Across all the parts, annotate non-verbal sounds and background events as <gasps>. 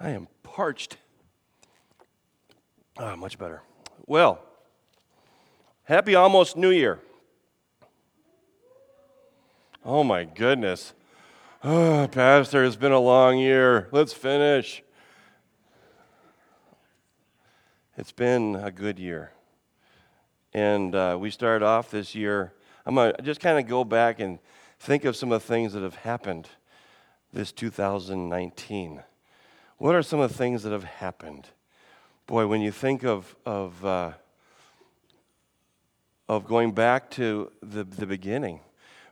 I am parched. Ah, much better. Well, happy almost New Year. Oh my goodness. Oh, Pastor, it's been a long year. Let's finish. It's been a good year. And uh, we started off this year. I'm going to just kind of go back and think of some of the things that have happened this 2019. What are some of the things that have happened? Boy, when you think of, of, uh, of going back to the, the beginning,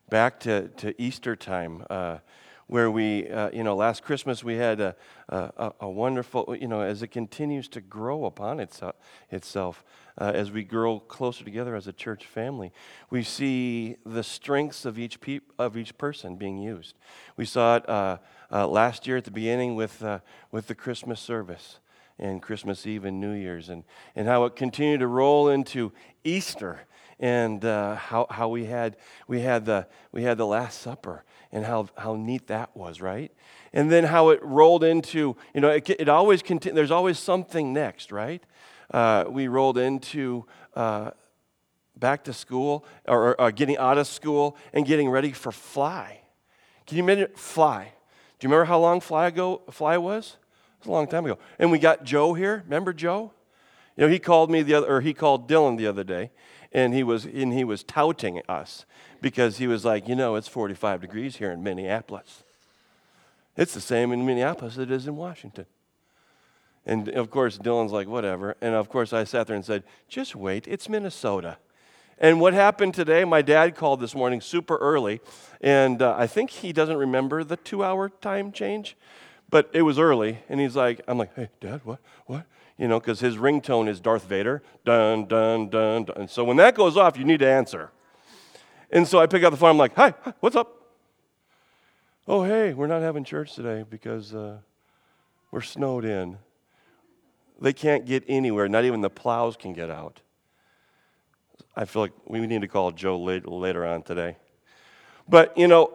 back to, to Easter time, uh, where we, uh, you know, last Christmas we had a, a, a, wonderful, you know, as it continues to grow upon itself, itself uh, as we grow closer together as a church family, we see the strengths of each, peop- of each person being used. We saw it uh, last year at the beginning with, uh, with the Christmas service and Christmas Eve and New Year's, and, and how it continued to roll into Easter and uh, how, how we, had, we, had the, we had the Last Supper and how, how neat that was, right? And then how it rolled into, you know, it, it always conti- there's always something next, right? Uh, we rolled into uh, back to school or, or, uh, getting out of school and getting ready for fly. Can you imagine fly? Do you remember how long fly ago fly was? It was a long time ago. And we got Joe here. Remember Joe? You know, he called me the other, or he called Dylan the other day, and he was and he was touting us because he was like, you know, it's 45 degrees here in Minneapolis. It's the same in Minneapolis as it is in Washington. And of course, Dylan's like, whatever. And of course, I sat there and said, just wait, it's Minnesota. And what happened today, my dad called this morning super early, and uh, I think he doesn't remember the two hour time change, but it was early. And he's like, I'm like, hey, dad, what? What? You know, because his ringtone is Darth Vader. Dun, dun, dun, dun. And so when that goes off, you need to answer. And so I pick up the phone. I'm like, hi, what's up? Oh, hey, we're not having church today because uh, we're snowed in. They can't get anywhere. Not even the plows can get out. I feel like we need to call Joe later on today. But, you know,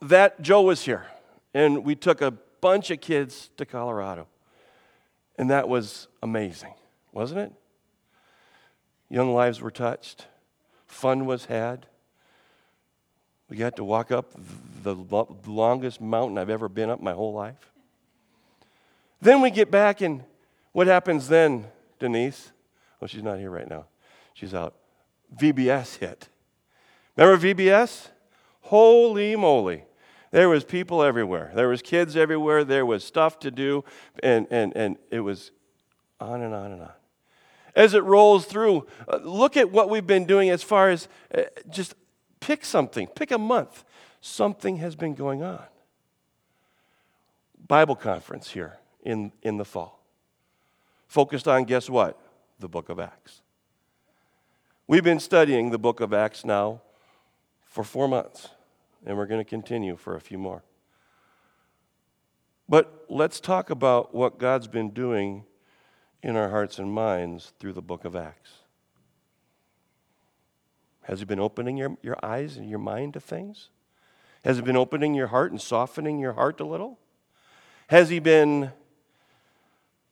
that Joe was here, and we took a bunch of kids to Colorado. And that was amazing, wasn't it? Young lives were touched, fun was had. We got to walk up the longest mountain I've ever been up my whole life. Then we get back, and what happens then, Denise? Well, she's not here right now. She's out. VBS hit. Remember VBS? Holy moly. There was people everywhere. There was kids everywhere. There was stuff to do. And, and, and it was on and on and on. As it rolls through, uh, look at what we've been doing as far as uh, just pick something, pick a month. Something has been going on. Bible conference here in, in the fall. Focused on, guess what? The book of Acts. We've been studying the book of Acts now for four months, and we're going to continue for a few more. But let's talk about what God's been doing in our hearts and minds through the book of Acts. Has He been opening your, your eyes and your mind to things? Has He been opening your heart and softening your heart a little? Has He been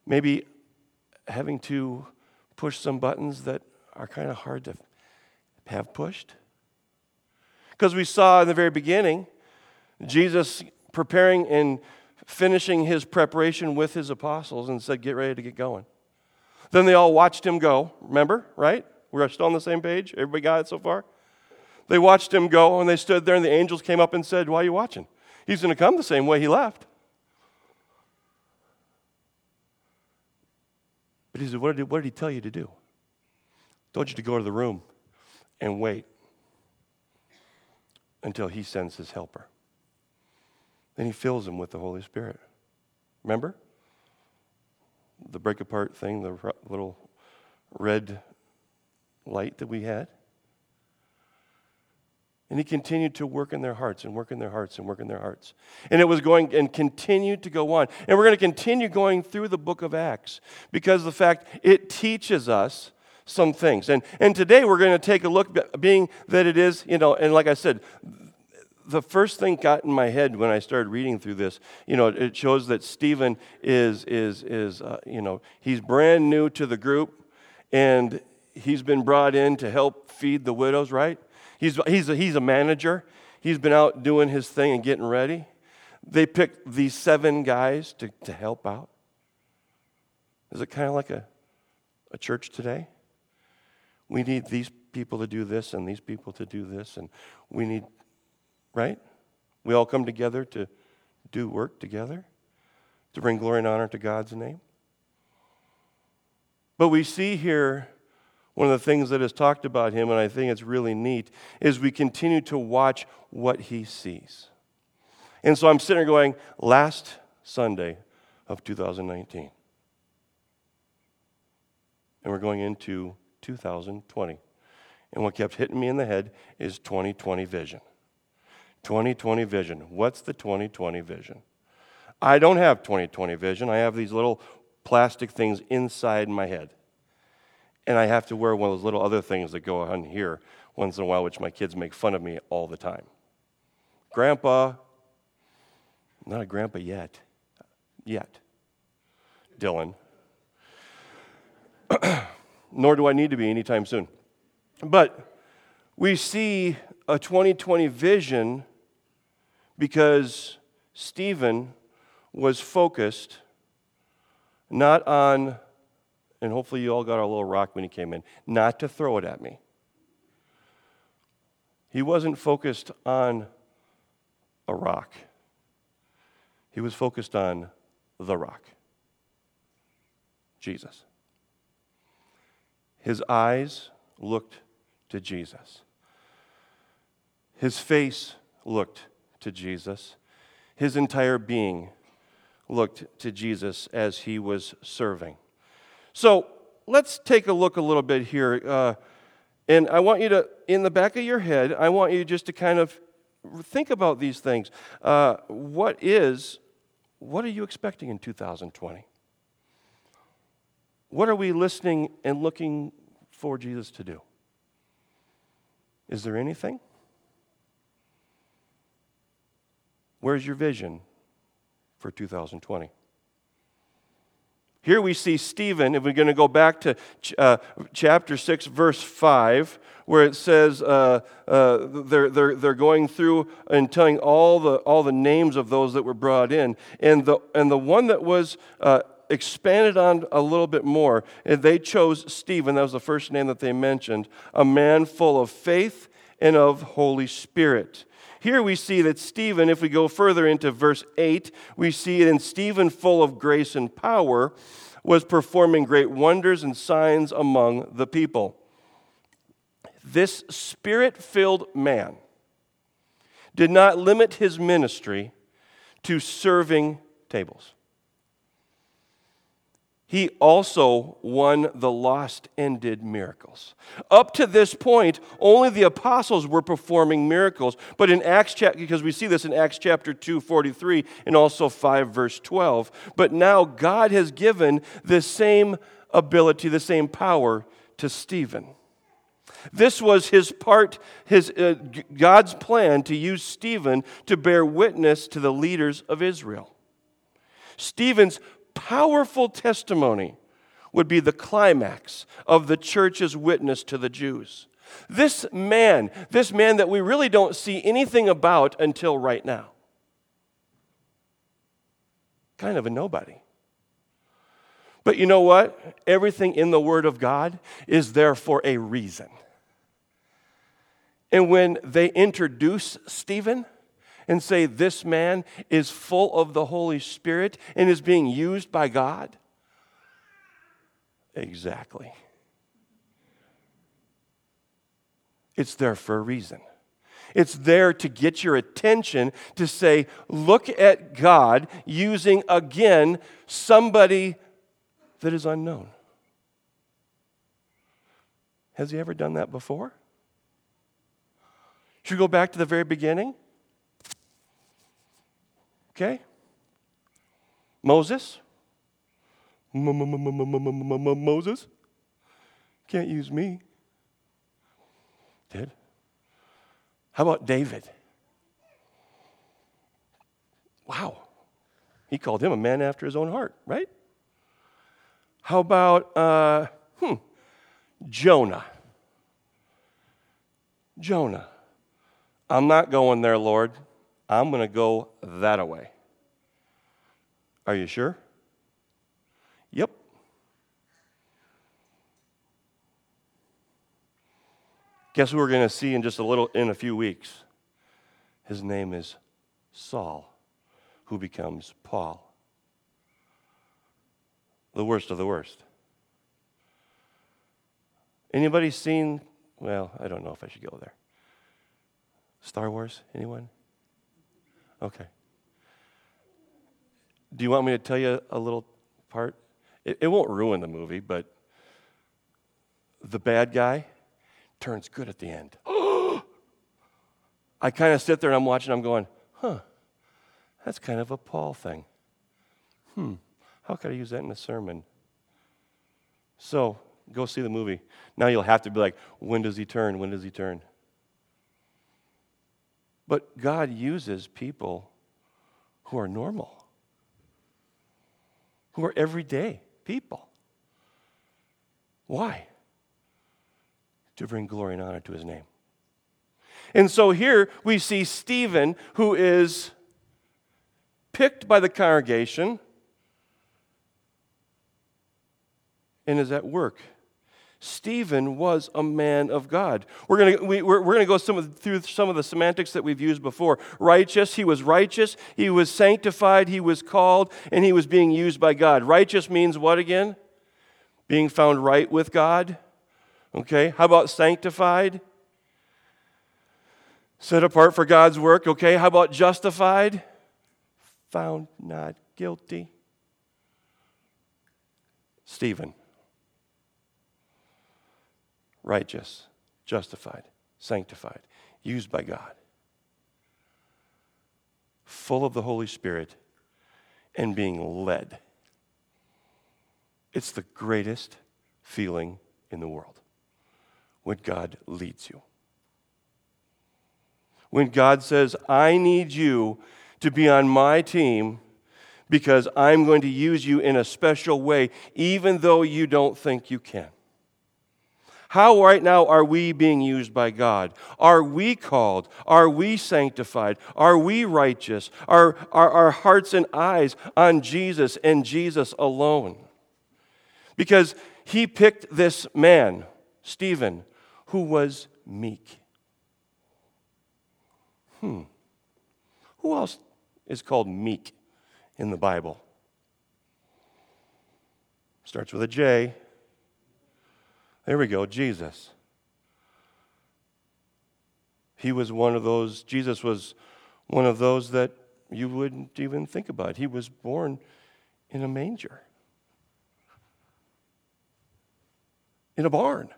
maybe having to push some buttons that are kind of hard to have pushed. Because we saw in the very beginning Jesus preparing and finishing his preparation with his apostles and said, Get ready to get going. Then they all watched him go. Remember, right? We're still on the same page? Everybody got it so far? They watched him go and they stood there, and the angels came up and said, Why are you watching? He's going to come the same way he left. But he said, what did, he tell you to do? Told you to go to the room and wait until he sends his helper. Then he fills him with the Holy Spirit. Remember? The break apart thing, the little red light that we had? And he continued to work in their hearts and work in their hearts and work in their hearts. And it was going and continued to go on. And we're going to continue going through the book of Acts because the fact it teaches us some things. And, and today we're going to take a look, being that it is, you know, and like I said, the first thing got in my head when I started reading through this, you know, it shows that Stephen is, is, is uh, you know, he's brand new to the group and he's been brought in to help feed the widows, right? He's, he's, a, he's a manager. He's been out doing his thing and getting ready. They picked these seven guys to, to help out. Is it kind of like a, a church today? We need these people to do this and these people to do this, and we need right? We all come together to do work together, to bring glory and honor to God's name. But we see here one of the things that is talked about him, and I think it's really neat, is we continue to watch what he sees. And so I'm sitting there going, last Sunday of 2019. And we're going into 2020. And what kept hitting me in the head is 2020 vision. 2020 vision. What's the 2020 vision? I don't have 2020 vision. I have these little plastic things inside my head. And I have to wear one of those little other things that go on here once in a while, which my kids make fun of me all the time. Grandpa, not a grandpa yet. Yet. Dylan. <clears throat> Nor do I need to be anytime soon. But we see a 2020 vision because Stephen was focused not on, and hopefully you all got a little rock when he came in, not to throw it at me. He wasn't focused on a rock, he was focused on the rock Jesus. His eyes looked to Jesus. His face looked to Jesus. His entire being looked to Jesus as he was serving. So let's take a look a little bit here. Uh, and I want you to, in the back of your head, I want you just to kind of think about these things. Uh, what is, what are you expecting in 2020? What are we listening and looking for Jesus to do? Is there anything? Where's your vision for 2020? Here we see Stephen, if we're going to go back to uh, chapter 6, verse 5, where it says uh, uh, they're, they're, they're going through and telling all the, all the names of those that were brought in. And the, and the one that was uh, expanded on a little bit more, and they chose Stephen, that was the first name that they mentioned, a man full of faith and of Holy Spirit. Here we see that Stephen, if we go further into verse 8, we see it in Stephen, full of grace and power, was performing great wonders and signs among the people. This spirit filled man did not limit his ministry to serving tables he also won the lost and did miracles. Up to this point, only the apostles were performing miracles. But in Acts chapter, because we see this in Acts chapter 2, 43, and also 5, verse 12. But now God has given the same ability, the same power to Stephen. This was his part, his, uh, God's plan to use Stephen to bear witness to the leaders of Israel. Stephen's powerful testimony would be the climax of the church's witness to the Jews. This man, this man that we really don't see anything about until right now, kind of a nobody. But you know what? Everything in the Word of God is there for a reason. And when they introduce Stephen, and say, This man is full of the Holy Spirit and is being used by God? Exactly. It's there for a reason. It's there to get your attention to say, look at God using again somebody that is unknown. Has he ever done that before? Should we go back to the very beginning? Okay? Moses. Moses. Can't use me. Did. How about David? Wow. He called him a man after his own heart, right? How about uh, hmm, Jonah? Jonah. I'm not going there, Lord. I'm going to go that way. Are you sure? Yep. Guess who we're going to see in just a little in a few weeks? His name is Saul, who becomes Paul. The worst of the worst. Anybody seen well, I don't know if I should go there. Star Wars, anyone? Okay. Do you want me to tell you a little part? It, it won't ruin the movie, but the bad guy turns good at the end. <gasps> I kind of sit there and I'm watching, I'm going, huh, that's kind of a Paul thing. Hmm, how could I use that in a sermon? So, go see the movie. Now you'll have to be like, when does he turn? When does he turn? But God uses people who are normal, who are everyday people. Why? To bring glory and honor to his name. And so here we see Stephen, who is picked by the congregation and is at work Stephen was a man of God. We're going we, we're, we're gonna go some of, through some of the semantics that we've used before. Righteous, he was righteous, he was sanctified, he was called, and he was being used by God. Righteous means what again? Being found right with God. Okay, how about sanctified? Set apart for God's work. Okay, how about justified? Found not guilty. Stephen righteous, justified, sanctified, used by God, full of the Holy Spirit, and being led. It's the greatest feeling in the world when God leads you. When God says, I need you to be on my team because I'm going to use you in a special way, even though you don't think you can. How right now are we being used by God? Are we called? Are we sanctified? Are we righteous? Are, are our hearts and eyes on Jesus and Jesus alone? Because he picked this man, Stephen, who was meek. Hmm. Who else is called meek in the Bible? Starts with a J. There we go, Jesus. He was one of those, Jesus was one of those that you wouldn't even think about. He was born in a manger, in a barn.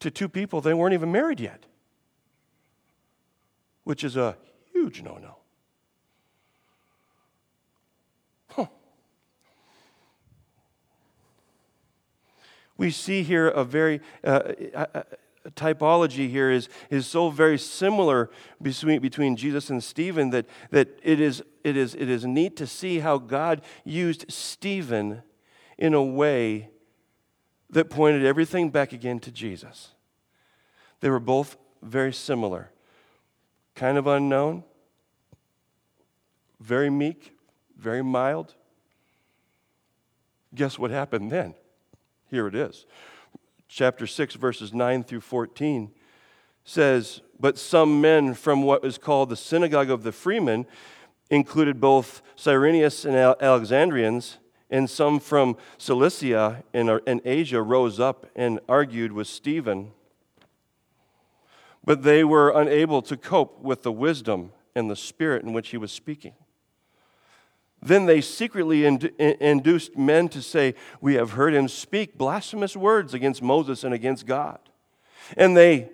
To two people, they weren't even married yet, which is a huge no no. We see here a very uh, a, a typology here is, is so very similar between, between Jesus and Stephen that, that it, is, it, is, it is neat to see how God used Stephen in a way that pointed everything back again to Jesus. They were both very similar, kind of unknown, very meek, very mild. Guess what happened then? Here it is. Chapter 6, verses 9 through 14 says, But some men from what is called the synagogue of the freemen included both Cyrenians and Alexandrians, and some from Cilicia and Asia rose up and argued with Stephen. But they were unable to cope with the wisdom and the spirit in which he was speaking. Then they secretly induced men to say, We have heard him speak blasphemous words against Moses and against God. And they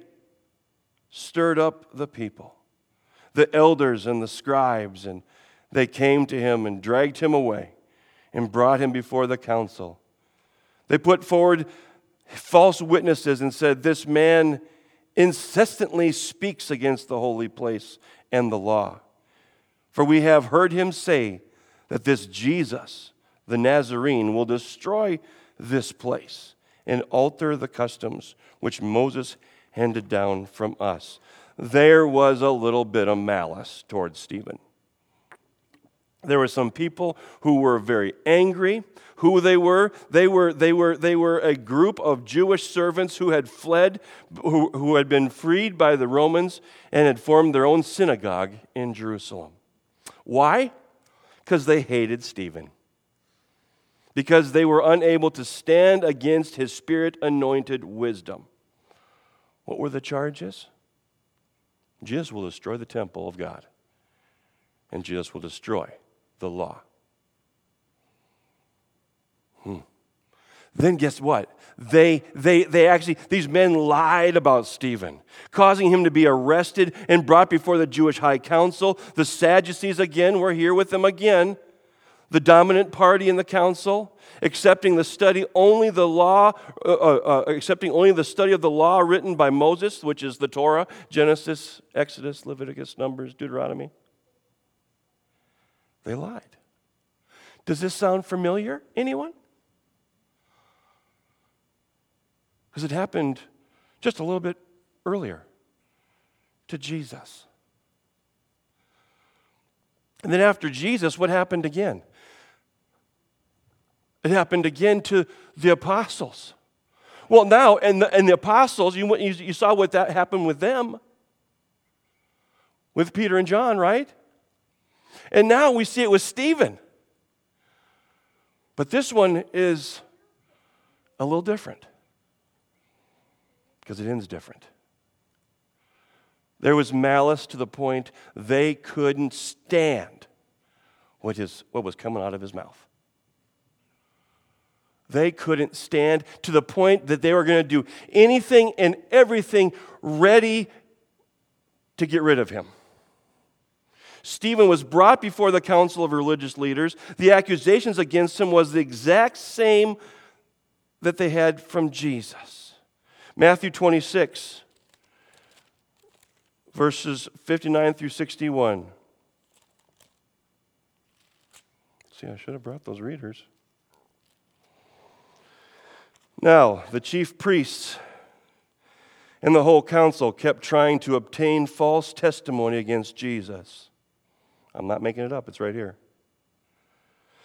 stirred up the people, the elders and the scribes, and they came to him and dragged him away and brought him before the council. They put forward false witnesses and said, This man incessantly speaks against the holy place and the law. For we have heard him say that this Jesus, the Nazarene, will destroy this place and alter the customs which Moses handed down from us. There was a little bit of malice towards Stephen. There were some people who were very angry. Who they were? They were, they were, they were a group of Jewish servants who had fled, who, who had been freed by the Romans and had formed their own synagogue in Jerusalem. Why? Because they hated Stephen. Because they were unable to stand against his spirit anointed wisdom. What were the charges? Jesus will destroy the temple of God, and Jesus will destroy the law. Hmm. Then guess what? They, they, they actually, these men lied about Stephen, causing him to be arrested and brought before the Jewish high council. The Sadducees, again, were here with them again. The dominant party in the council, accepting the study only the law, uh, uh, uh, accepting only the study of the law written by Moses, which is the Torah, Genesis, Exodus, Leviticus, Numbers, Deuteronomy. They lied. Does this sound familiar? Anyone? Because it happened just a little bit earlier to Jesus. And then after Jesus, what happened again? It happened again to the apostles. Well, now, and the, and the apostles, you, you saw what that happened with them, with Peter and John, right? And now we see it with Stephen. But this one is a little different because it ends different. There was malice to the point they couldn't stand what, his, what was coming out of his mouth. They couldn't stand to the point that they were going to do anything and everything ready to get rid of him. Stephen was brought before the council of religious leaders. The accusations against him was the exact same that they had from Jesus. Matthew 26, verses 59 through 61. See, I should have brought those readers. Now, the chief priests and the whole council kept trying to obtain false testimony against Jesus. I'm not making it up, it's right here.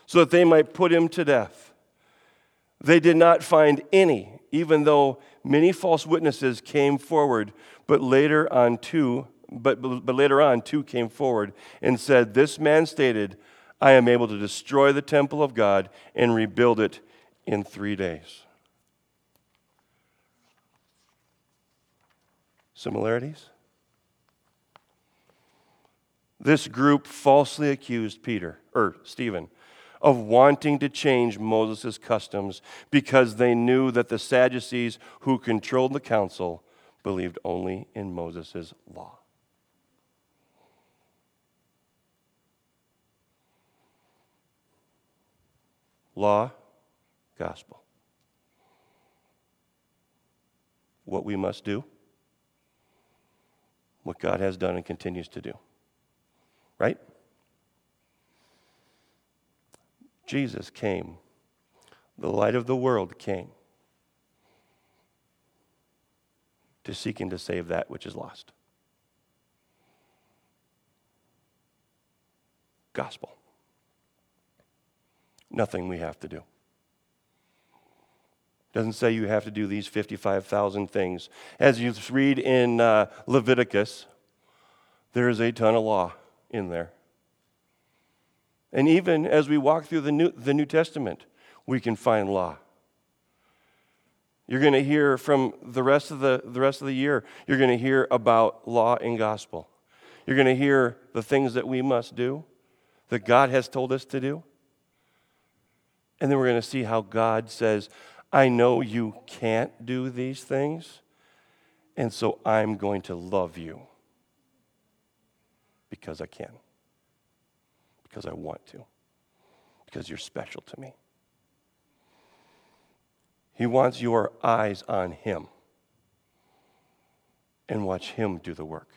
So that they might put him to death. They did not find any, even though many false witnesses came forward, but later on two, but, but later on two came forward and said, This man stated, I am able to destroy the temple of God and rebuild it in three days. Similarities? This group falsely accused Peter, or Stephen, of wanting to change Moses' customs because they knew that the Sadducees who controlled the council believed only in Moses' law. Law, gospel. What we must do, what God has done and continues to do right? Jesus came. The light of the world came to seek and to save that which is lost. Gospel. Nothing we have to do. Doesn't say you have to do these 55,000 things. As you read in uh, Leviticus, there is a ton of law in there. And even as we walk through the New, the New Testament, we can find law. You're going to hear from the rest of the, the rest of the year, you're going to hear about law and gospel. You're going to hear the things that we must do, that God has told us to do. And then we're going to see how God says, I know you can't do these things, and so I'm going to love you because I can, because I want to, because you're special to me. He wants your eyes on Him. and watch Him do the work.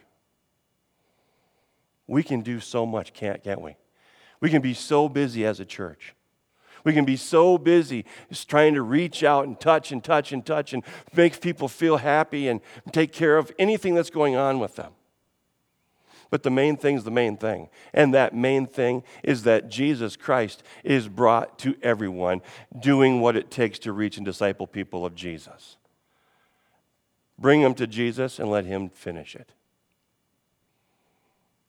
We can do so much, can't, can't we? We can be so busy as a church. We can be so busy just trying to reach out and touch and touch and touch and make people feel happy and take care of anything that's going on with them. But the main thing is the main thing. And that main thing is that Jesus Christ is brought to everyone, doing what it takes to reach and disciple people of Jesus. Bring them to Jesus and let Him finish it.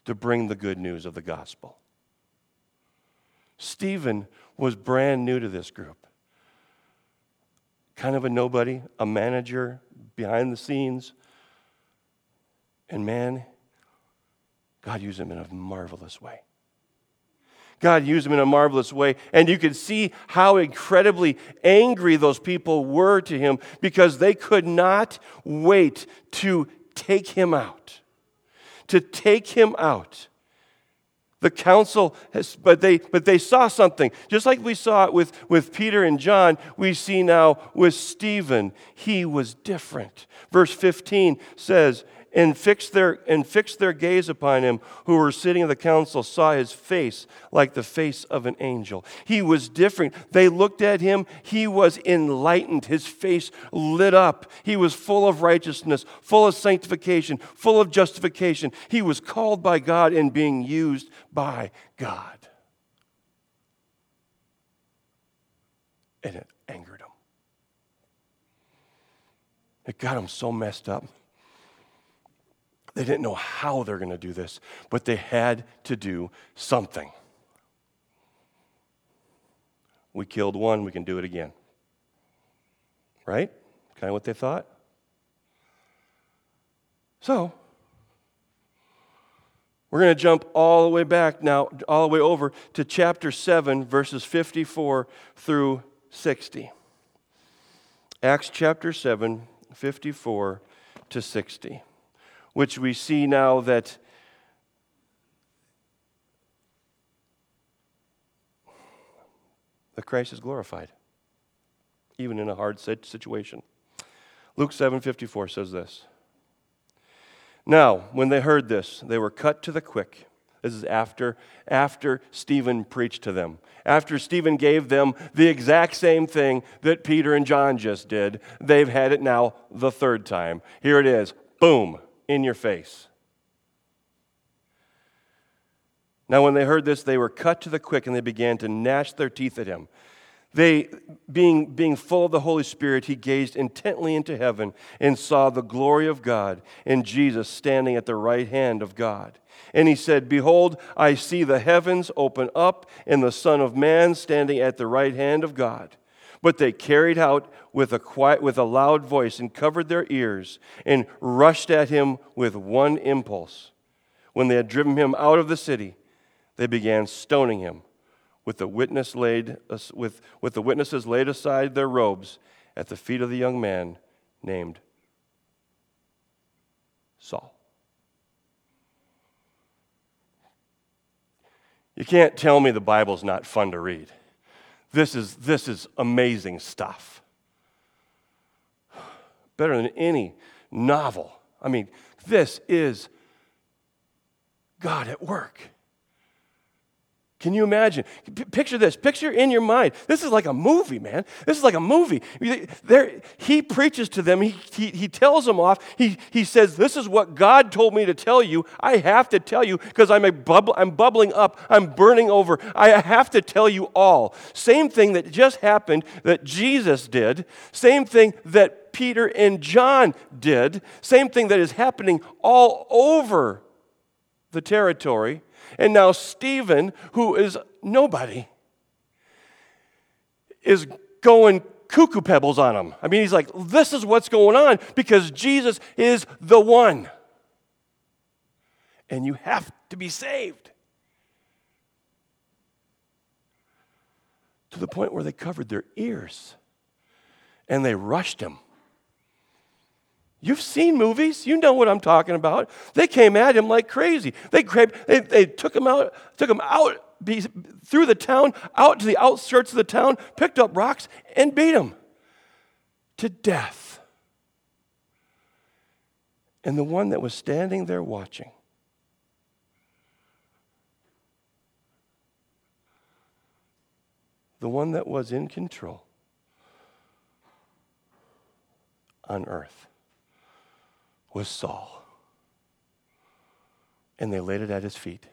To bring the good news of the gospel. Stephen was brand new to this group. Kind of a nobody, a manager behind the scenes. And man, God used him in a marvelous way. God used him in a marvelous way. And you could see how incredibly angry those people were to him because they could not wait to take him out. To take him out. The council has, but they, but they saw something. Just like we saw it with, with Peter and John, we see now with Stephen. He was different. Verse 15 says, and fixed their and fixed their gaze upon him who were sitting in the council saw his face like the face of an angel. He was different. They looked at him. He was enlightened. His face lit up. He was full of righteousness full of sanctification full of justification. He was called by god and being used by god. And it angered him. It got him so messed up they didn't know how they're going to do this, but they had to do something. We killed one, we can do it again. Right? Kind of what they thought. So, we're going to jump all the way back now, all the way over to chapter 7, verses 54 through 60. Acts chapter 7, 54 to 60 which we see now that the Christ is glorified, even in a hard situation. Luke 7:54 says this. Now, when they heard this, they were cut to the quick. This is after, after Stephen preached to them. After Stephen gave them the exact same thing that Peter and John just did, they've had it now the third time. Here it is. Boom in your face. Now, when they heard this, they were cut to the quick and they began to gnash their teeth at him. They, being, being full of the Holy Spirit, he gazed intently into heaven and saw the glory of God and Jesus standing at the right hand of God. And he said, Behold, I see the heavens open up and the Son of Man standing at the right hand of God. But they carried out with a, quiet, with a loud voice and covered their ears and rushed at him with one impulse. When they had driven him out of the city, they began stoning him with the, witness laid, with, with the witnesses laid aside their robes at the feet of the young man named Saul. You can't tell me the Bible's not fun to read. This is, this is amazing stuff. Better than any novel. I mean, this is God at work. Can you imagine? P- picture this. Picture in your mind. This is like a movie, man. This is like a movie. There, he preaches to them. He, he, he tells them off. He, he says, This is what God told me to tell you. I have to tell you because I'm, a bubble, I'm bubbling up. I'm burning over. I have to tell you all. Same thing that just happened that Jesus did. Same thing that Peter and John did. Same thing that is happening all over the territory and now Stephen, who is nobody, is going cuckoo pebbles on him. I mean, he's like, this is what's going on because Jesus is the one. And you have to be saved. To the point where they covered their ears and they rushed him. You've seen movies. You know what I'm talking about. They came at him like crazy. They, grabbed, they, they took him out, took him out through the town, out to the outskirts of the town, picked up rocks, and beat him to death. And the one that was standing there watching the one that was in control on earth was Saul. And they laid it at his feet.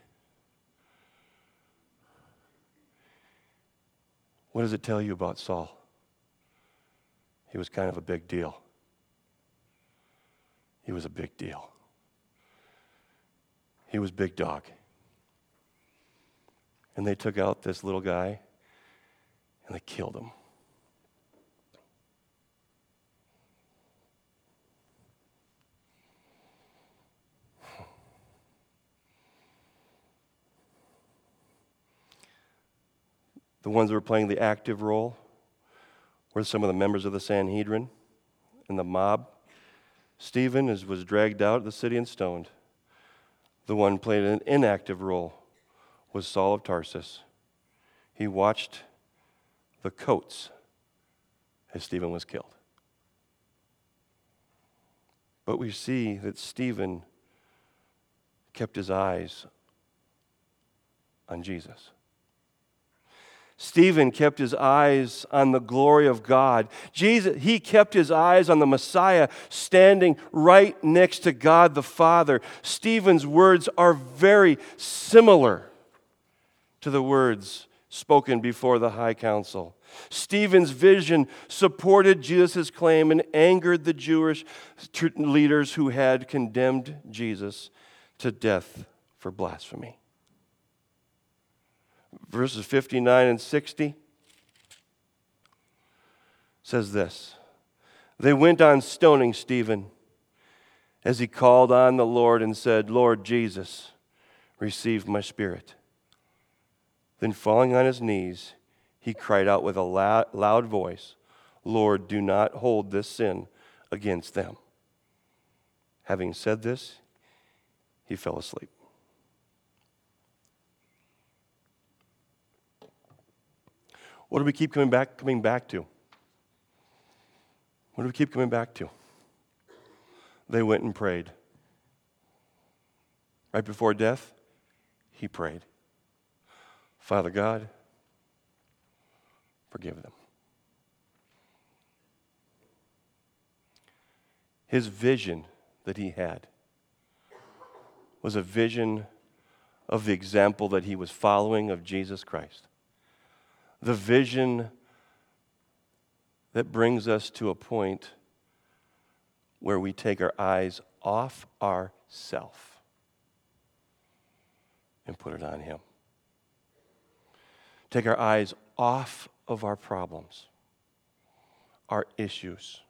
What does it tell you about Saul? He was kind of a big deal. He was a big deal. He was big dog. And they took out this little guy and they killed him. The ones that were playing the active role were some of the members of the Sanhedrin and the mob. Stephen is, was dragged out of the city and stoned. The one played an inactive role was Saul of Tarsus. He watched the coats as Stephen was killed. But we see that Stephen kept his eyes on Jesus. Stephen kept his eyes on the glory of God. Jesus, he kept his eyes on the Messiah standing right next to God the Father. Stephen's words are very similar to the words spoken before the high council. Stephen's vision supported Jesus' claim and angered the Jewish leaders who had condemned Jesus to death for blasphemy. Verses 59 and 60 says this They went on stoning Stephen as he called on the Lord and said, Lord Jesus, receive my spirit. Then, falling on his knees, he cried out with a loud, loud voice, Lord, do not hold this sin against them. Having said this, he fell asleep. What do we keep coming back, coming back to? What do we keep coming back to? They went and prayed. Right before death, he prayed. Father God, forgive them. His vision that he had was a vision of the example that he was following of Jesus Christ. The vision that brings us to a point where we take our eyes off ourself and put it on him. Take our eyes off of our problems, our issues,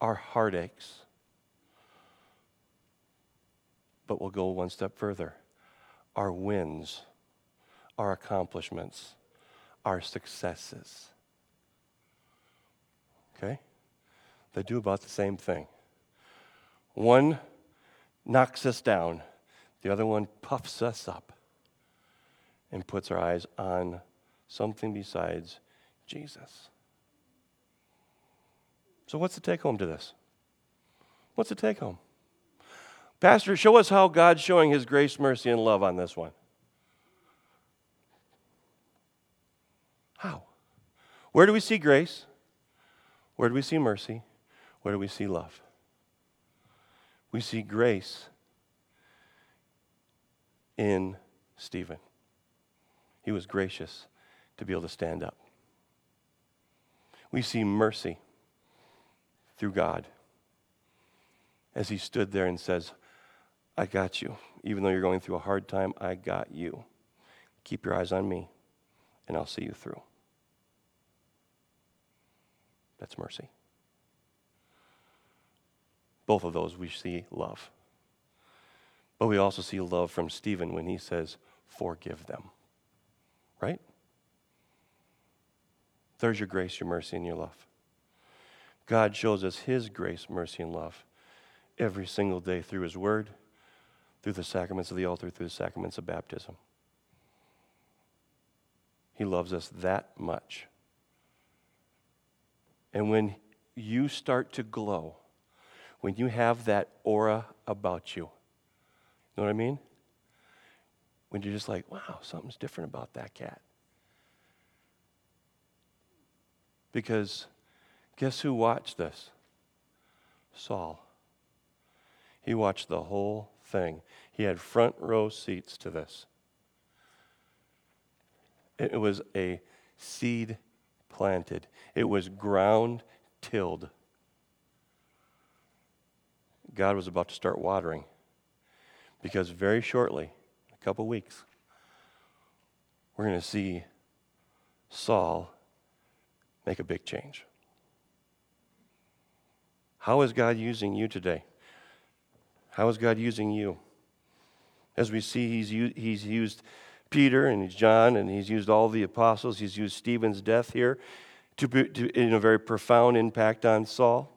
our heartaches. But we'll go one step further our wins, our accomplishments, our successes. Okay? They do about the same thing. One knocks us down, the other one puffs us up and puts our eyes on something besides Jesus. So, what's the take home to this? What's the take home? Pastor, show us how God's showing his grace, mercy, and love on this one. How? Where do we see grace? Where do we see mercy? Where do we see love? We see grace in Stephen. He was gracious to be able to stand up. We see mercy through God as he stood there and says, I got you. Even though you're going through a hard time, I got you. Keep your eyes on me, and I'll see you through. That's mercy. Both of those we see love. But we also see love from Stephen when he says, Forgive them. Right? There's your grace, your mercy, and your love. God shows us His grace, mercy, and love every single day through His Word, through the sacraments of the altar, through the sacraments of baptism. He loves us that much. And when you start to glow, when you have that aura about you. You know what I mean? When you're just like, wow, something's different about that cat. Because guess who watched this? Saul. He watched the whole thing. He had front row seats to this. It was a seed planted, it was ground tilled. God was about to start watering because very shortly, a couple weeks, we're going to see Saul make a big change. How is God using you today? How is God using you? As we see, He's, he's used Peter and he's John, and He's used all the apostles. He's used Stephen's death here to, to in a very profound impact on Saul.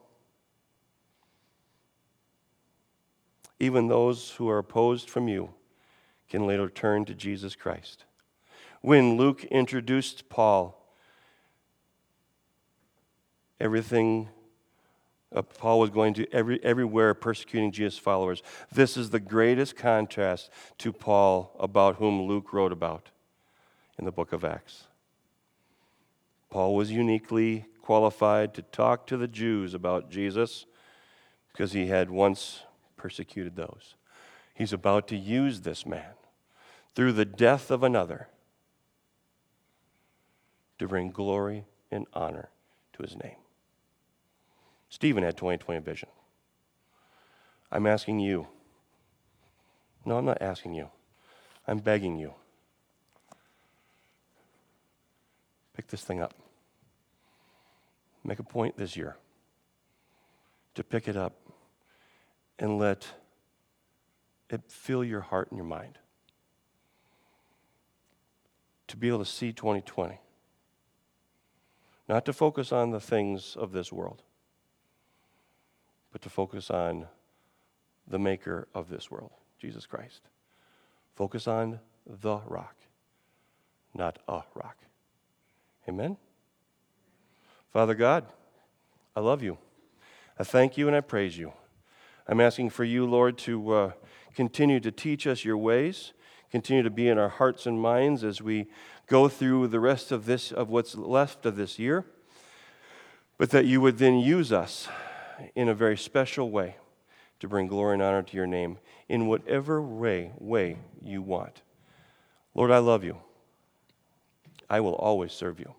Even those who are opposed from you can later turn to Jesus Christ. When Luke introduced Paul, everything uh, Paul was going to every, everywhere persecuting Jesus' followers. This is the greatest contrast to Paul, about whom Luke wrote about in the book of Acts. Paul was uniquely qualified to talk to the Jews about Jesus because he had once persecuted those. He's about to use this man through the death of another to bring glory and honor to his name. Stephen had 2020 vision. I'm asking you. No, I'm not asking you. I'm begging you. Pick this thing up. Make a point this year to pick it up and let it fill your heart and your mind. To be able to see 2020. Not to focus on the things of this world but to focus on the maker of this world, Jesus Christ. Focus on the rock, not a rock. Amen? Father God, I love you. I thank you and I praise you. I'm asking for you, Lord, to uh, continue to teach us your ways, continue to be in our hearts and minds as we go through the rest of this, of what's left of this year, but that you would then use us in a very special way to bring glory and honor to your name in whatever way, way you want. Lord, I love you. I will always serve you.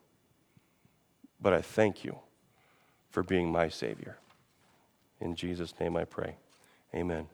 But I thank you for being my Savior. In Jesus' name I pray. Amen.